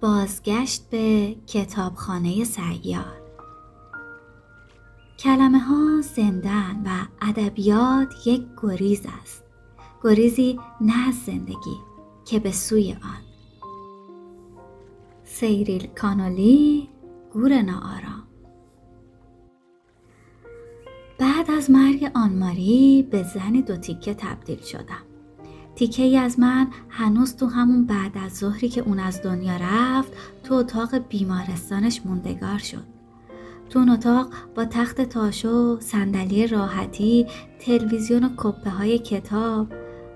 بازگشت به کتابخانه سیار. کلمه ها زندن و ادبیات یک گریز است. گریزی نه زندگی که به سوی آن. سیریل کانولی گور ناآرام. بعد از مرگ آنماری به زن دو تیکه تبدیل شدم. تیکه ای از من هنوز تو همون بعد از ظهری که اون از دنیا رفت تو اتاق بیمارستانش موندگار شد تو اون اتاق با تخت تاشو، صندلی راحتی، تلویزیون و کپه های کتاب،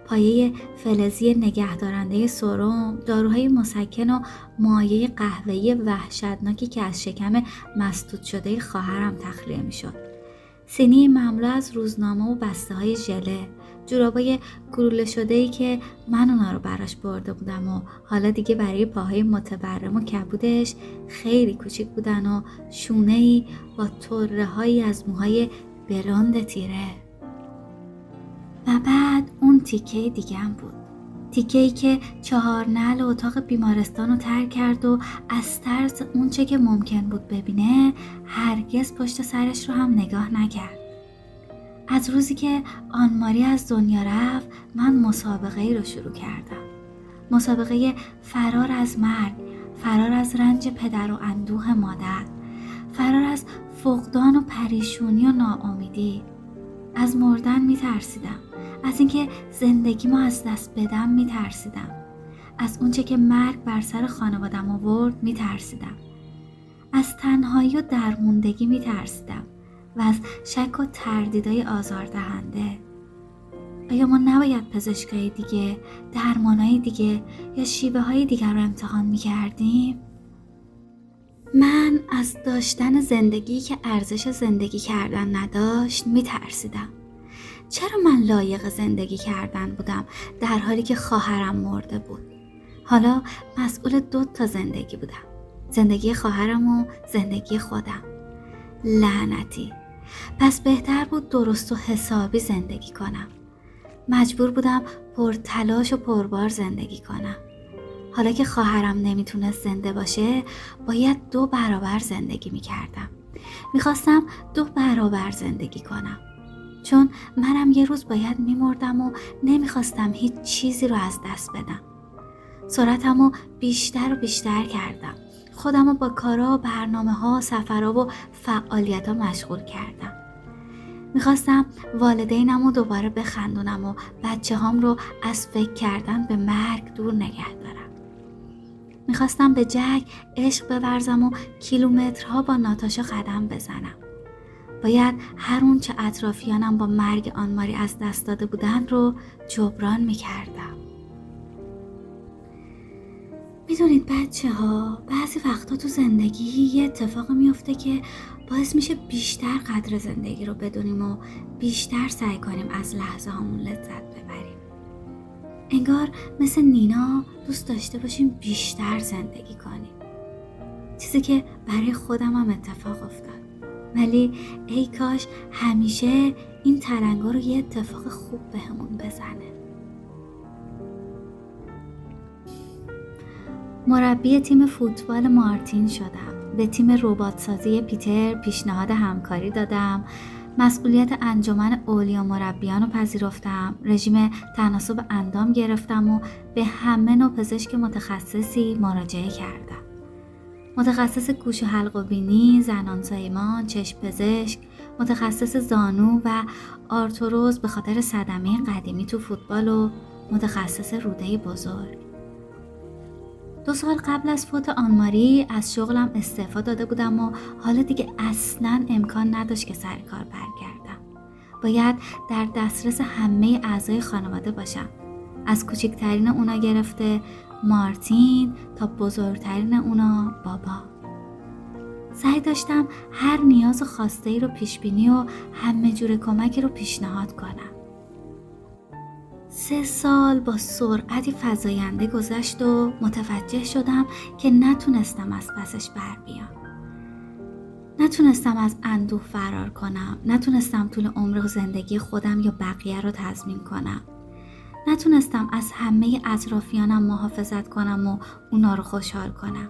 پایه فلزی نگهدارنده سرم، داروهای مسکن و مایه قهوه‌ای وحشتناکی که از شکم مسدود شده خواهرم تخلیه می‌شد. سینی مملو از روزنامه و بسته های ژله جورابای گلوله شده ای که من اونا رو براش برده بودم و حالا دیگه برای پاهای متبرم و کبودش خیلی کوچیک بودن و شونه ای با طره هایی از موهای بلند تیره. و بعد اون تیکه دیگه هم بود. تیکه ای که چهار نل اتاق بیمارستان رو ترک کرد و از ترس اونچه که ممکن بود ببینه هرگز پشت سرش رو هم نگاه نکرد. از روزی که آنماری از دنیا رفت من مسابقه ای رو شروع کردم. مسابقه فرار از مرگ فرار از رنج پدر و اندوه مادر فرار از فقدان و پریشونی و ناامیدی. از مردن میترسیدم از اینکه زندگی ما از دست بدم میترسیدم از اونچه که مرگ بر سر خانوادم آورد میترسیدم از تنهایی و درموندگی میترسیدم. و از شک و تردیدهای آزاردهنده آیا ما نباید پزشکای دیگه درمانهای دیگه یا شیبه های دیگر رو امتحان می کردیم؟ من از داشتن زندگی که ارزش زندگی کردن نداشت می ترسیدم. چرا من لایق زندگی کردن بودم در حالی که خواهرم مرده بود؟ حالا مسئول دو تا زندگی بودم. زندگی خواهرم و زندگی خودم. لعنتی پس بهتر بود درست و حسابی زندگی کنم. مجبور بودم پر تلاش و پربار زندگی کنم. حالا که خواهرم نمی‌تونست زنده باشه باید دو برابر زندگی می‌کردم. می‌خواستم دو برابر زندگی کنم. چون منم یه روز باید میمردم و نمی‌خواستم هیچ چیزی رو از دست بدم. سرعتم رو بیشتر و بیشتر کردم. خودم رو با کارا و برنامه ها سفرها و فعالیت ها مشغول کردم. می‌خواستم والدینم رو دوباره بخندونم و بچه هام رو از فکر کردن به مرگ دور نگه دارم. می‌خواستم به جک عشق بورزم و کیلومترها با ناتاشا قدم بزنم. باید هر اون چه اطرافیانم با مرگ آنماری از دست داده بودن رو جبران می‌کردم. می‌دونید بچه ها بعضی وقتا تو زندگی یه اتفاق میفته که باعث میشه بیشتر قدر زندگی رو بدونیم و بیشتر سعی کنیم از لحظه همون لذت ببریم. انگار مثل نینا دوست داشته باشیم بیشتر زندگی کنیم. چیزی که برای خودم هم اتفاق افتاد. ولی ای کاش همیشه این ترنگا رو یه اتفاق خوب بهمون بزنه. مربی تیم فوتبال مارتین شدم. به تیم ربات سازی پیتر پیشنهاد همکاری دادم. مسئولیت انجمن اولیا مربیان رو پذیرفتم. رژیم تناسب اندام گرفتم و به همه نوع پزشک متخصصی مراجعه کردم. متخصص گوش و حلق و بینی، زنان سایمان، چشم پزشک، متخصص زانو و آرتوروز به خاطر صدمه قدیمی تو فوتبال و متخصص روده بزرگ. دو سال قبل از فوت آنماری از شغلم استعفا داده بودم و حالا دیگه اصلا امکان نداشت که سر کار برگردم. باید در دسترس همه اعضای خانواده باشم. از کوچکترین اونا گرفته مارتین تا بزرگترین اونا بابا. سعی داشتم هر نیاز و خواسته ای رو پیش بینی و همه جور کمکی رو پیشنهاد کنم. سه سال با سرعتی فضاینده گذشت و متوجه شدم که نتونستم از پسش بر بیام. نتونستم از اندوه فرار کنم. نتونستم طول عمر و زندگی خودم یا بقیه رو تضمین کنم. نتونستم از همه اطرافیانم محافظت کنم و اونا رو خوشحال کنم.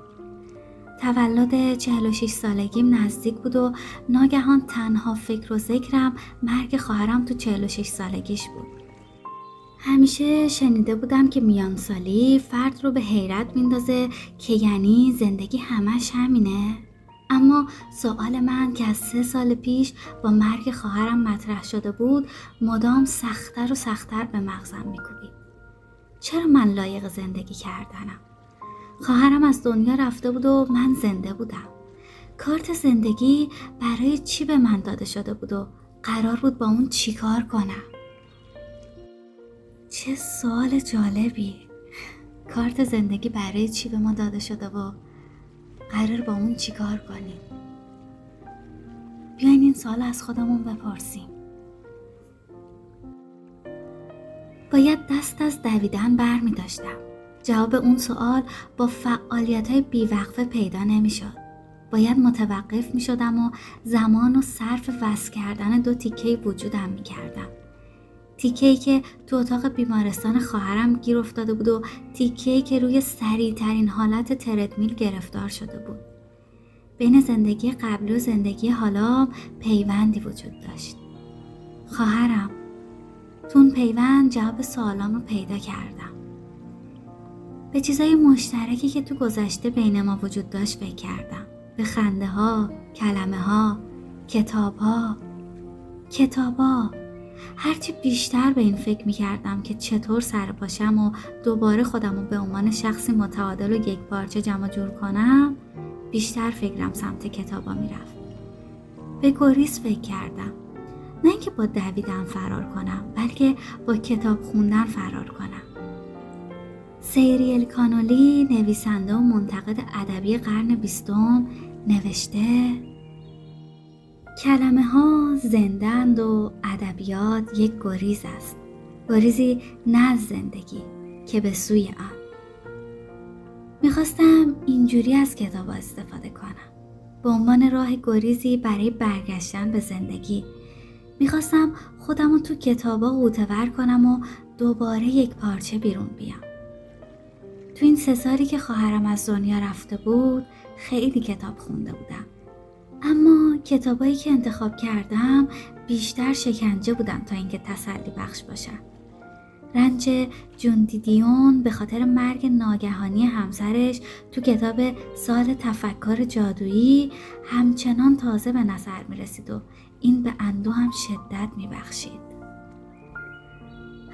تولد 46 سالگیم نزدیک بود و ناگهان تنها فکر و ذکرم مرگ خواهرم تو 46 سالگیش بود. همیشه شنیده بودم که میان سالی فرد رو به حیرت میندازه که یعنی زندگی همش همینه. اما سوال من که از سه سال پیش با مرگ خواهرم مطرح شده بود مدام سختتر و سختتر به مغزم میکوبید. چرا من لایق زندگی کردنم؟ خواهرم از دنیا رفته بود و من زنده بودم. کارت زندگی برای چی به من داده شده بود و قرار بود با اون چیکار کنم؟ چه سوال جالبی کارت زندگی برای چی به ما داده شده و قرار با اون چیکار کنیم بیاین این سال از خودمون بپرسیم باید دست از دویدن بر می داشتم. جواب اون سوال با فعالیت های بیوقفه پیدا نمی شد. باید متوقف می شدم و زمان و صرف وصل کردن دو تیکه وجودم می کردم. تیکه که تو اتاق بیمارستان خواهرم گیر افتاده بود و تیکه که روی سریع ترین حالت تردمیل گرفتار شده بود. بین زندگی قبلی و زندگی حالا پیوندی وجود داشت. خواهرم تون پیوند جواب سوالام رو پیدا کردم. به چیزای مشترکی که تو گذشته بین ما وجود داشت فکر کردم. به خنده ها، کلمه ها، کتاب ها، کتاب ها. هرچی بیشتر به این فکر می کردم که چطور سر پاشم و دوباره خودم رو به عنوان شخصی متعادل و یک پارچه جمع جور کنم بیشتر فکرم سمت کتابا می‌رفت. به گریز فکر کردم. نه اینکه با دویدن فرار کنم بلکه با کتاب خوندن فرار کنم. سیریل کانولی نویسنده و منتقد ادبی قرن بیستم نوشته کلمه ها زندند و ادبیات یک گریز است. گریزی نه زندگی که به سوی آن. می‌خواستم اینجوری از کتاب استفاده کنم. به عنوان راه گریزی برای برگشتن به زندگی می‌خواستم خودم رو تو کتابا غوتور کنم و دوباره یک پارچه بیرون بیام. تو این سه سالی که خواهرم از دنیا رفته بود خیلی کتاب خونده بودم. اما کتابایی که انتخاب کردم بیشتر شکنجه بودن تا اینکه تسلی بخش باشن رنج جوندیدیون به خاطر مرگ ناگهانی همسرش تو کتاب سال تفکر جادویی همچنان تازه به نظر می رسید و این به اندو هم شدت می بخشید.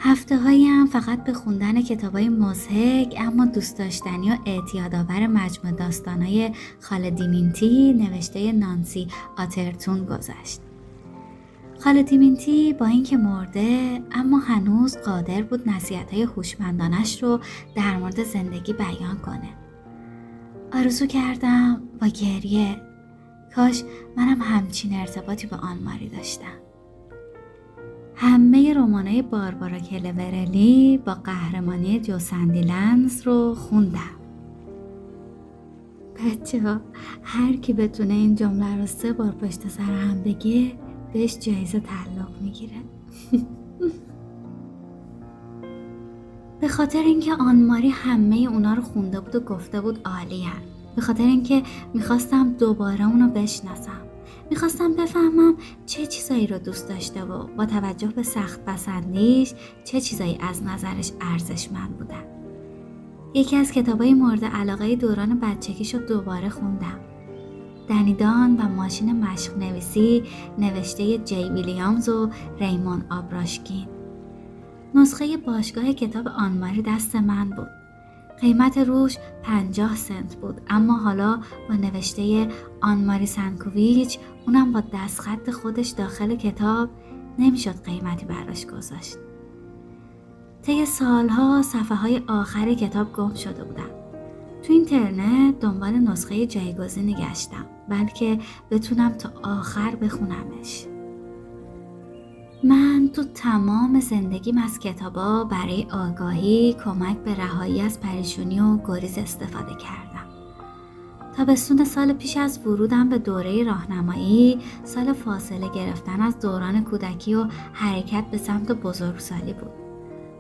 هفته هایی هم فقط به خوندن کتاب های مزهک اما دوست داشتنی و اعتیادآور مجموع داستانهای خالدیمینتی نوشته نانسی آترتون گذشت. خالدیمینتی با اینکه مرده اما هنوز قادر بود نصیحت های هوشمندانش رو در مورد زندگی بیان کنه. آرزو کردم با گریه کاش منم همچین ارتباطی با آنماری داشتم. همه رمانای باربارا کلورلی با قهرمانی جوسندی لنز رو خوندم. بچه ها هر کی بتونه این جمله رو سه بار پشت سر هم بگه بهش جایزه تعلق می‌گیره. به خاطر اینکه آنماری همه اونا رو خونده بود و گفته بود عالی به خاطر اینکه می‌خواستم دوباره اونو بشناسم. می‌خواستم بفهمم چه چیزایی رو دوست داشته و با توجه به سخت پسندیش چه چیزایی از نظرش ارزشمند بودن. یکی از کتابای مورد علاقه دوران بچگیش رو دوباره خوندم. دنیدان و ماشین مشق نویسی نوشته جی ویلیامز و ریمون آبراشکین. نسخه باشگاه کتاب آنماری دست من بود. قیمت روش پنجاه سنت بود. اما حالا با نوشته آنماری سنکوویچ اونم با دستخط خودش داخل کتاب نمی‌شد قیمتی براش گذاشت. طی سالها صفحه های آخر کتاب گم شده بودم. تو اینترنت دنبال نسخه جایگزینی گشتم بلکه بتونم تا آخر بخونمش. من تو تمام زندگیم از کتابا برای آگاهی کمک به رهایی از پریشونی و گریز استفاده کردم. تابستون سال پیش از ورودم به دوره راهنمایی سال فاصله گرفتن از دوران کودکی و حرکت به سمت بزرگسالی بود.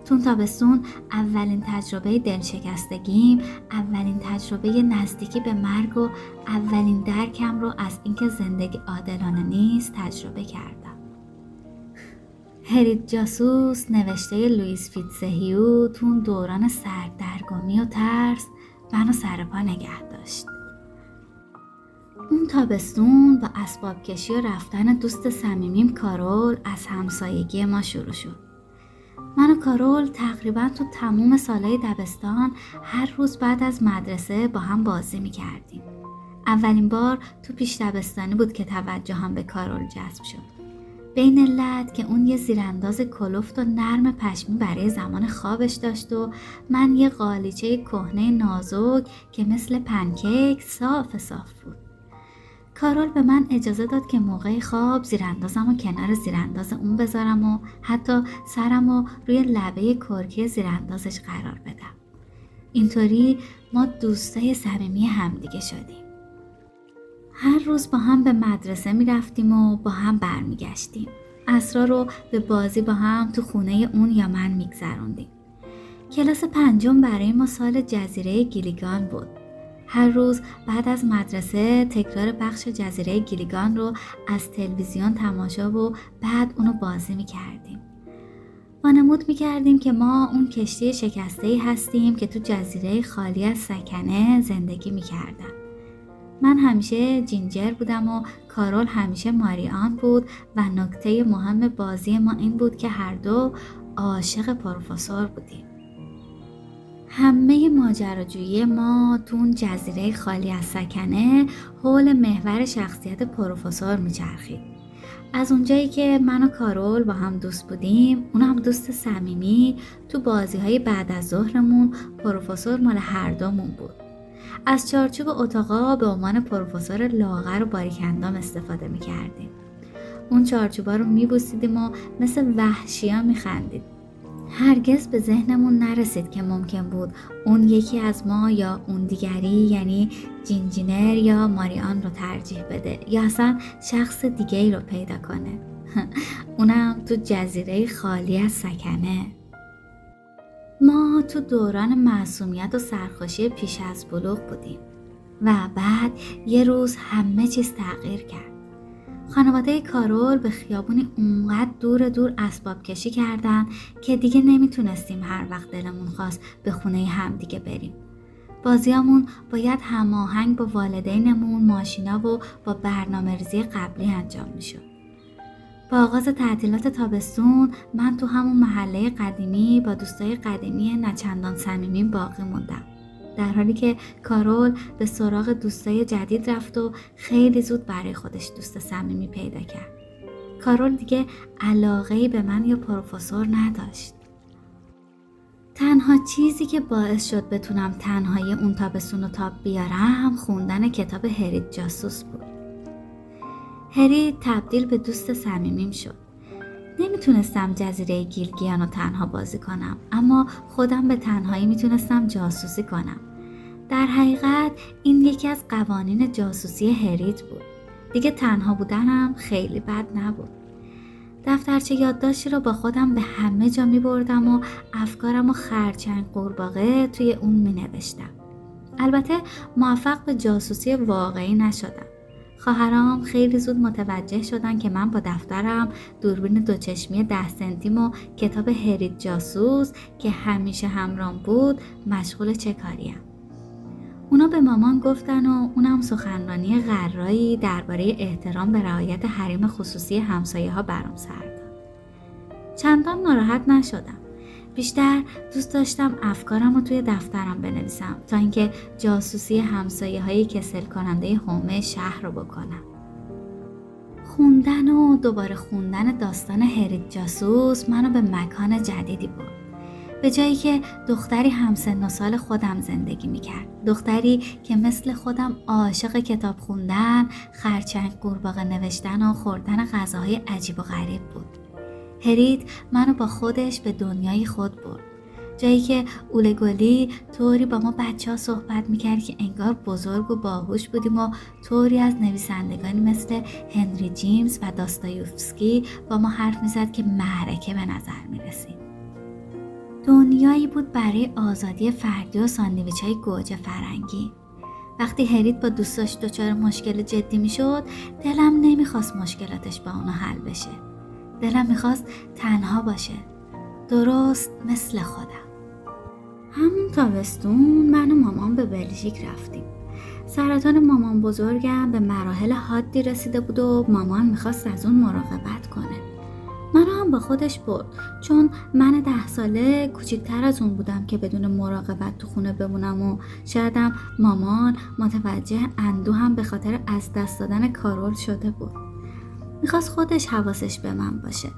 تو اون تابستون اولین تجربه دلشکستگیم اولین تجربه نزدیکی به مرگ و اولین درکم رو از اینکه زندگی عادلانه نیست تجربه کردم. هریت جاسوس نوشته لوئیس فیتزهیو تو اون دوران سردرگمی و ترس منو سر پا نگه داشت اون تابستون با اسباب کشی و رفتن دوست صمیمیم کارول از همسایگی ما شروع شد من و کارول تقریبا تو تموم سالهای دبستان هر روز بعد از مدرسه با هم بازی می کردیم. اولین بار تو پیش دبستانی بود که توجه هم به کارول جذب شد. بین علت که اون یه زیرانداز کلفت و نرم پشمی برای زمان خوابش داشت و من یه قالیچه کهنه نازک که مثل پنکیک صاف صاف بود. کارول به من اجازه داد که موقع خواب زیراندازم و کنار زیرانداز اون بذارم و حتی سرم و روی لبه کرکی زیراندازش قرار بدم. اینطوری ما دوستای صمیمی همدیگه شدیم. هر روز با هم به مدرسه می رفتیم و با هم برمیگشتیم. اسرا رو به بازی با هم تو خونه اون یا من میگذروندیم. کلاس پنجم برای ما سال جزیره گیلیگان بود. هر روز بعد از مدرسه تکرار بخش جزیره گیلیگان رو از تلویزیون تماشا و بعد اونو بازی می کردیم. وانمود می کردیم که ما اون کشتی شکسته هستیم که تو جزیره خالی از سکنه زندگی می کردن. من همیشه جینجر بودم و کارول همیشه ماریان بود و نکته مهم بازی ما این بود که هر دو عاشق پروفسور بودیم. همه ماجراجویی ما تو اون جزیره خالی از سکنه حول محور شخصیت پروفسور میچرخید از اونجایی که من و کارول با هم دوست بودیم اون هم دوست صمیمی تو بازی های بعد از ظهرمون پروفسور مال هر دومون بود از چارچوب اتاقا به عنوان پروفسور لاغر و باریکندام استفاده می‌کردیم. اون چارچوبا رو میبوسیدیم و مثل وحشیا میخندید. هرگز به ذهنمون نرسید که ممکن بود اون یکی از ما یا اون دیگری یعنی جینجینر یا ماریان رو ترجیح بده یا اصلا شخص دیگه ای رو پیدا کنه. اونم تو جزیره خالی از سکنه. ما تو دوران معصومیت و سرخوشی پیش از بلوغ بودیم و بعد یه روز همه چیز تغییر کرد خانواده کارول به خیابونی اونقدر دور دور اسباب کشی کردن که دیگه نمی‌تونستیم هر وقت دلمون خواست به خونه همدیگه بریم. بازیامون باید هماهنگ با والدینمون ماشینا و با برنامه ریزی قبلی انجام می‌شد. با آغاز تعطیلات تابستون من تو همون محله قدیمی با دوستای قدیمی نچندان صمیمیم باقی موندم. در حالی که کارول به سراغ دوستای جدید رفت و خیلی زود برای خودش دوست صمیمی پیدا کرد. کارول دیگه علاقه به من یا پروفسور نداشت. تنها چیزی که باعث شد بتونم تنهایی اون تابستون و تاب بیارم خوندن کتاب هرید جاسوس بود. هرید تبدیل به دوست صمیمیم شد. نمی‌تونستم جزیره گیلگیان رو تنها بازی کنم اما خودم به تنهایی می‌تونستم جاسوسی کنم در حقیقت این یکی از قوانین جاسوسی هریت بود دیگه تنها بودنم خیلی بد نبود دفترچه یادداشتی رو با خودم به همه جا می بردم و افکارم و خرچنگ قورباغه توی اون می نوشتم. البته موفق به جاسوسی واقعی نشدم. خواهرام خیلی زود متوجه شدن که من با دفترم دوربین دوچشمی ده سنتیم و کتاب هریت جاسوس که همیشه همرام بود مشغول چه کاریم. اونا به مامان گفتن و اونم سخنرانی غرایی درباره احترام به رعایت حریم خصوصی همسایه ها برام سرد. چندان ناراحت نشدم. بیشتر دوست داشتم افکارم رو توی دفترم بنویسم تا اینکه جاسوسی همسایه های کسل کننده حومه شهر رو بکنم. خوندن و دوباره خوندن داستان هرید جاسوس منو به مکان جدیدی برد. به جایی که دختری همسن و سال خودم زندگی می‌کرد دختری که مثل خودم عاشق کتاب خوندن خرچنگ قورباغه نوشتن و خوردن غذاهای عجیب و غریب بود هرید منو با خودش به دنیای خود برد. جایی که اولگولی طوری با ما بچه ها صحبت می‌کرد که انگار بزرگ و باهوش بودیم و طوری از نویسندگانی مثل هنری جیمز و داستایوفسکی با ما حرف می‌زد که معرکه به نظر می‌رسیم. دنیایی بود برای آزادی فردی و ساندویچ های گوجه فرنگی. وقتی هریت با دوستاش دچار مشکل جدی می‌شد دلم نمی‌خواست مشکلاتش با اونا حل بشه. دلم می‌خواست تنها باشه. درست مثل خودم. همون تابستون من و مامان به بلژیک رفتیم. سرطان مامان بزرگم به مراحل حادی رسیده بود و مامان می‌خواست از اون مراقبت کنه. منو هم با خودش برد. چون من ده ساله کوچیکتر از اون بودم که بدون مراقبت تو خونه بمونم و شایدم مامان متوجه اندو هم به خاطر از دست دادن کارول شده بود. می‌خواست خودش حواسش به من باشه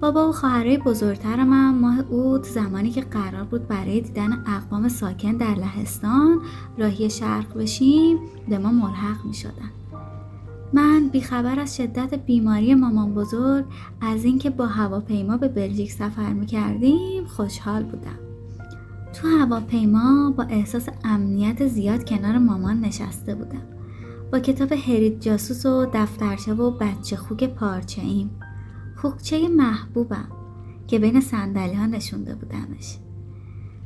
بابا و خواهرای بزرگتر من ماه اوت زمانی که قرار بود برای دیدن اقوام ساکن در لهستان راهی شرق بشیم به ما ملحق می شدن. من بیخبر از شدت بیماری مامان بزرگ از اینکه با هواپیما به بلژیک سفر می کردیم خوشحال بودم. تو هواپیما با احساس امنیت زیاد کنار مامان نشسته بودم. با کتاب هرید جاسوس و دفترچه و بچه خوک پارچه ایم. خوکچه محبوبم که بین سندلی ها نشونده بودمش.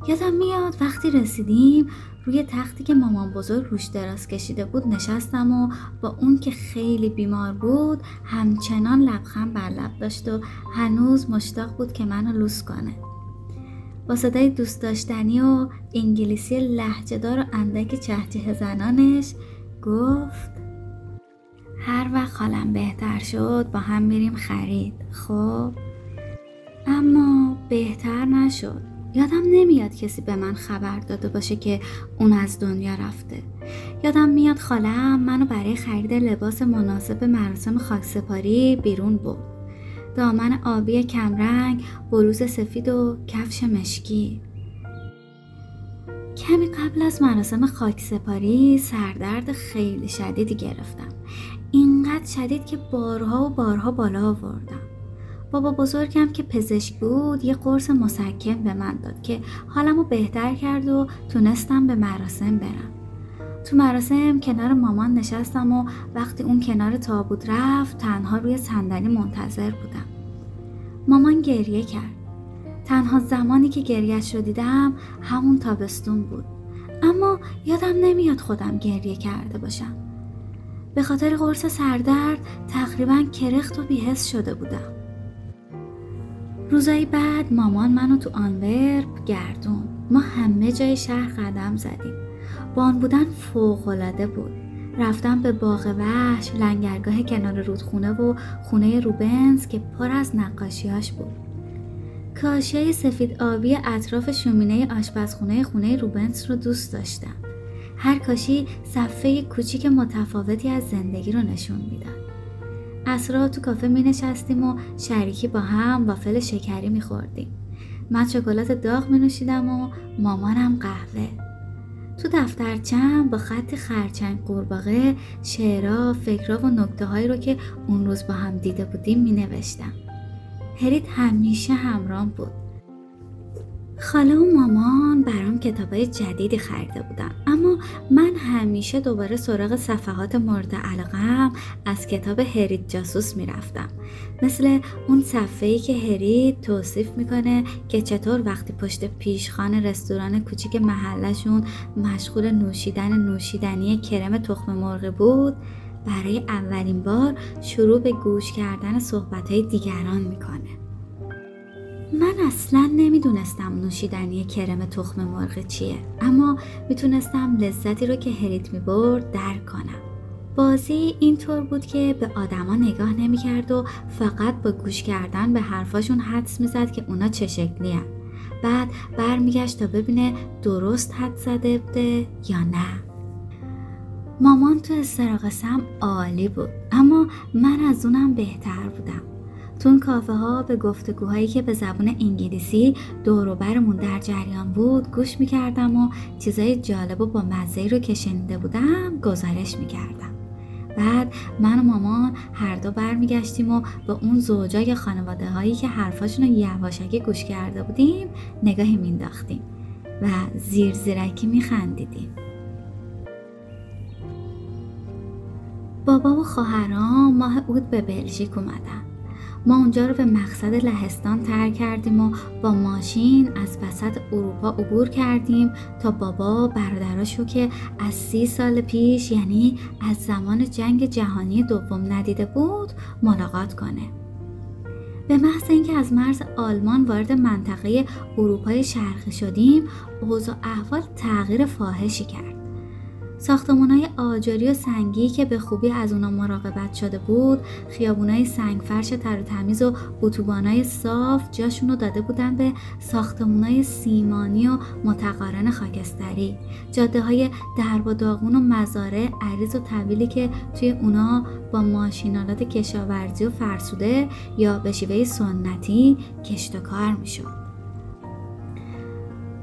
یادم میاد وقتی رسیدیم روی تختی که مامان بزرگ روش دراز کشیده بود نشستم و با اون که خیلی بیمار بود همچنان لبخند بر لب داشت و هنوز مشتاق بود که منو لوس کنه با صدای دوست داشتنی و انگلیسی لحجهدار و اندک چهچه زنانش گفت هر وقت حالم بهتر شد با هم میریم خرید. خب؟ اما بهتر نشد. یادم نمیاد کسی به من خبر داده باشه که اون از دنیا رفته. یادم میاد خالم منو برای خرید لباس مناسب مراسم خاکسپاری بیرون برد. دامن آبی کمرنگ بلوز سفید و کفش مشکی. کمی قبل از مراسم خاکسپاری سردرد خیلی شدیدی گرفتم. اینقدر شدید که بارها و بارها بالا آوردم. بابا بزرگم که پزشک بود یه قرص مسکن به من داد که حالمو بهتر کرد و تونستم به مراسم برم. تو مراسم کنار مامان نشستم و وقتی اون کنار تابوت رفت تنها روی صندلی منتظر بودم. مامان گریه کرد. تنها زمانی که گریهش رو دیدم همون تابستون بود. اما یادم نمیاد خودم گریه کرده باشم. به خاطر قرص سردرد تقریبا کرخت و بیهست شده بودم. روزای بعد مامان منو تو آنورپ گردون. ما همه جای شهر قدم زدیم. بان بودن فوقالعاده بود. رفتم به باغ وحش لنگرگاه کنار رودخونه و خونه روبنز که پر از نقاشیاش بود. کاشیای سفید آبی اطراف شومینه آشپزخونه خونه روبنز رو دوست داشتم هر کاشی صفحه کوچیک متفاوتی از زندگی رو نشون می‌داد اسرا تو کافه می نشستیم و شریکی با هم وافل شکری می خوردیم. من شکلات داغ می نوشیدم و مامانم قهوه. تو دفترچم با خط خرچنگ قورباغه شعرها، فکرها و نکته هایی رو که اون روز با هم دیده بودیم می نوشتم. هریت همیشه همرام بود. خاله و مامان برام کتابای جدیدی خریده بودن اما من همیشه دوباره سراغ صفحات مورد علاقم از کتاب هرید جاسوس می‌رفتم مثل اون صفحه‌ای که هرید توصیف می‌کنه که چطور وقتی پشت پیشخان رستوران کوچیک محلشون مشغول نوشیدن نوشیدنی کرم تخم مرغ بود برای اولین بار شروع به گوش کردن صحبتهای دیگران می‌کنه. من اصلا نمی‌دونستم نوشیدنی کرم تخم مرغ چیه اما می‌تونستم لذتی رو که هریت می‌برد درک کنم. بازی اینطور بود که به آدما نگاه نمی‌کرد و فقط با گوش کردن به حرفاشون حدس می‌زد که اونا چه شکلی بعد برمیگشت تا ببینه درست حد زده بوده یا نه. مامان تو استراقسم عالی بود اما من از اونم بهتر بودم. تو کافه ها به گفتگوهایی که به زبان انگلیسی دور برمون در جریان بود گوش می‌کردم و چیزای جالب و با مزه رو که بودم گزارش می‌کردم. بعد من و مامان هر دو برمیگشتیم و به اون زوجای خانواده هایی که حرفاشون رو یواشکی گوش کرده بودیم نگاهی مینداختیم و زیر زیرکی میخندیدیم. بابا و خواهرام ماه اود به بلژیک اومدن. ما اونجا رو به مقصد لهستان ترک کردیم و با ماشین از وسط اروپا عبور کردیم تا بابا برادراشو که از سی سال پیش یعنی از زمان جنگ جهانی دوم ندیده بود ملاقات کنه. به محض اینکه از مرز آلمان وارد منطقه اروپای شرقی شدیم اوضاع احوال تغییر فاحشی کرد. های آجری و سنگی که به خوبی از اونا مراقبت شده بود خیابونای سنگفرش تر و تمیز و اتوبانای صاف جاشون رو داده بودن به های سیمانی و متقارن خاکستری. جاده های درب و داغون و مزارع عریض و طویلی که توی اونا با ماشینالات کشاورزی و فرسوده یا به شیوه سنتی کشت و کار می‌شد.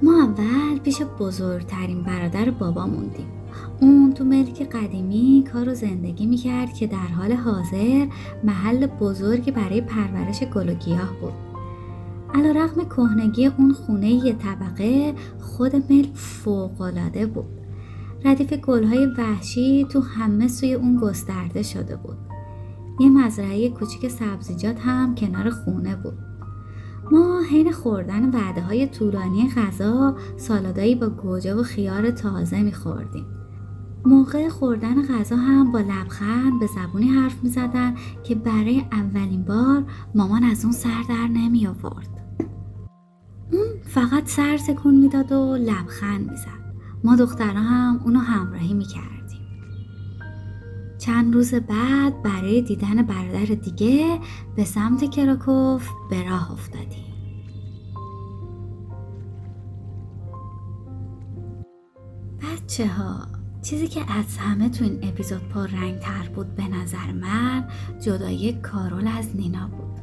ما اول پیش بزرگترین برادر بابا موندیم. اون تو ملک قدیمی کار و زندگی می‌کرد که در حال حاضر محل بزرگی برای پرورش گل و گیاه بود. علا رقم کهنگی اون خونه یه طبقه خود ملک فوقالعاده بود. ردیف گلهای وحشی تو همه سوی اون گسترده شده بود. یه مزرعه کوچیک سبزیجات هم کنار خونه بود. ما حین خوردن وعده های طولانی غذا سالادایی با گوجه و خیار تازه میخوردیم. موقع خوردن غذا هم با لبخند به زبونی حرف می زدن که برای اولین بار مامان از اون سر در نمی آورد. اون فقط سر تکون می‌داد و لبخند می‌زد. ما دخترها هم اونو همراهی می کردیم. چند روز بعد برای دیدن برادر دیگه به سمت کراکوف به راه افتادیم. بچه ها چیزی که از همه تو این اپیزود پر رنگ تر بود به نظر من جدایی کارول از نینا بود.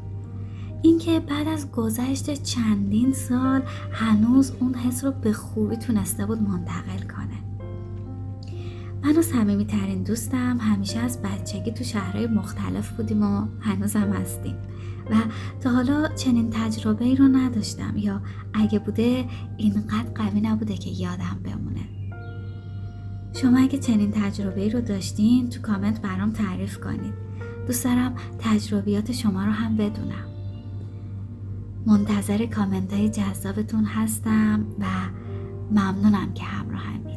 اینکه بعد از گذشت چندین سال هنوز اون حس رو به خوبی تونسته بود منتقل کنه. من و صمیمی ترین دوستم همیشه از بچگی تو شهرهای مختلف بودیم و هنوز هم هستیم. و تا حالا چنین تجربه ای رو نداشتم یا اگه بوده اینقدر قوی نبوده که یادم بمونه. شما اگه چنین تجربه رو داشتین تو کامنت برام تعریف کنید. دوست دارم تجربیات شما رو هم بدونم. منتظر کامنت های جذابتون هستم و ممنونم که همراهمید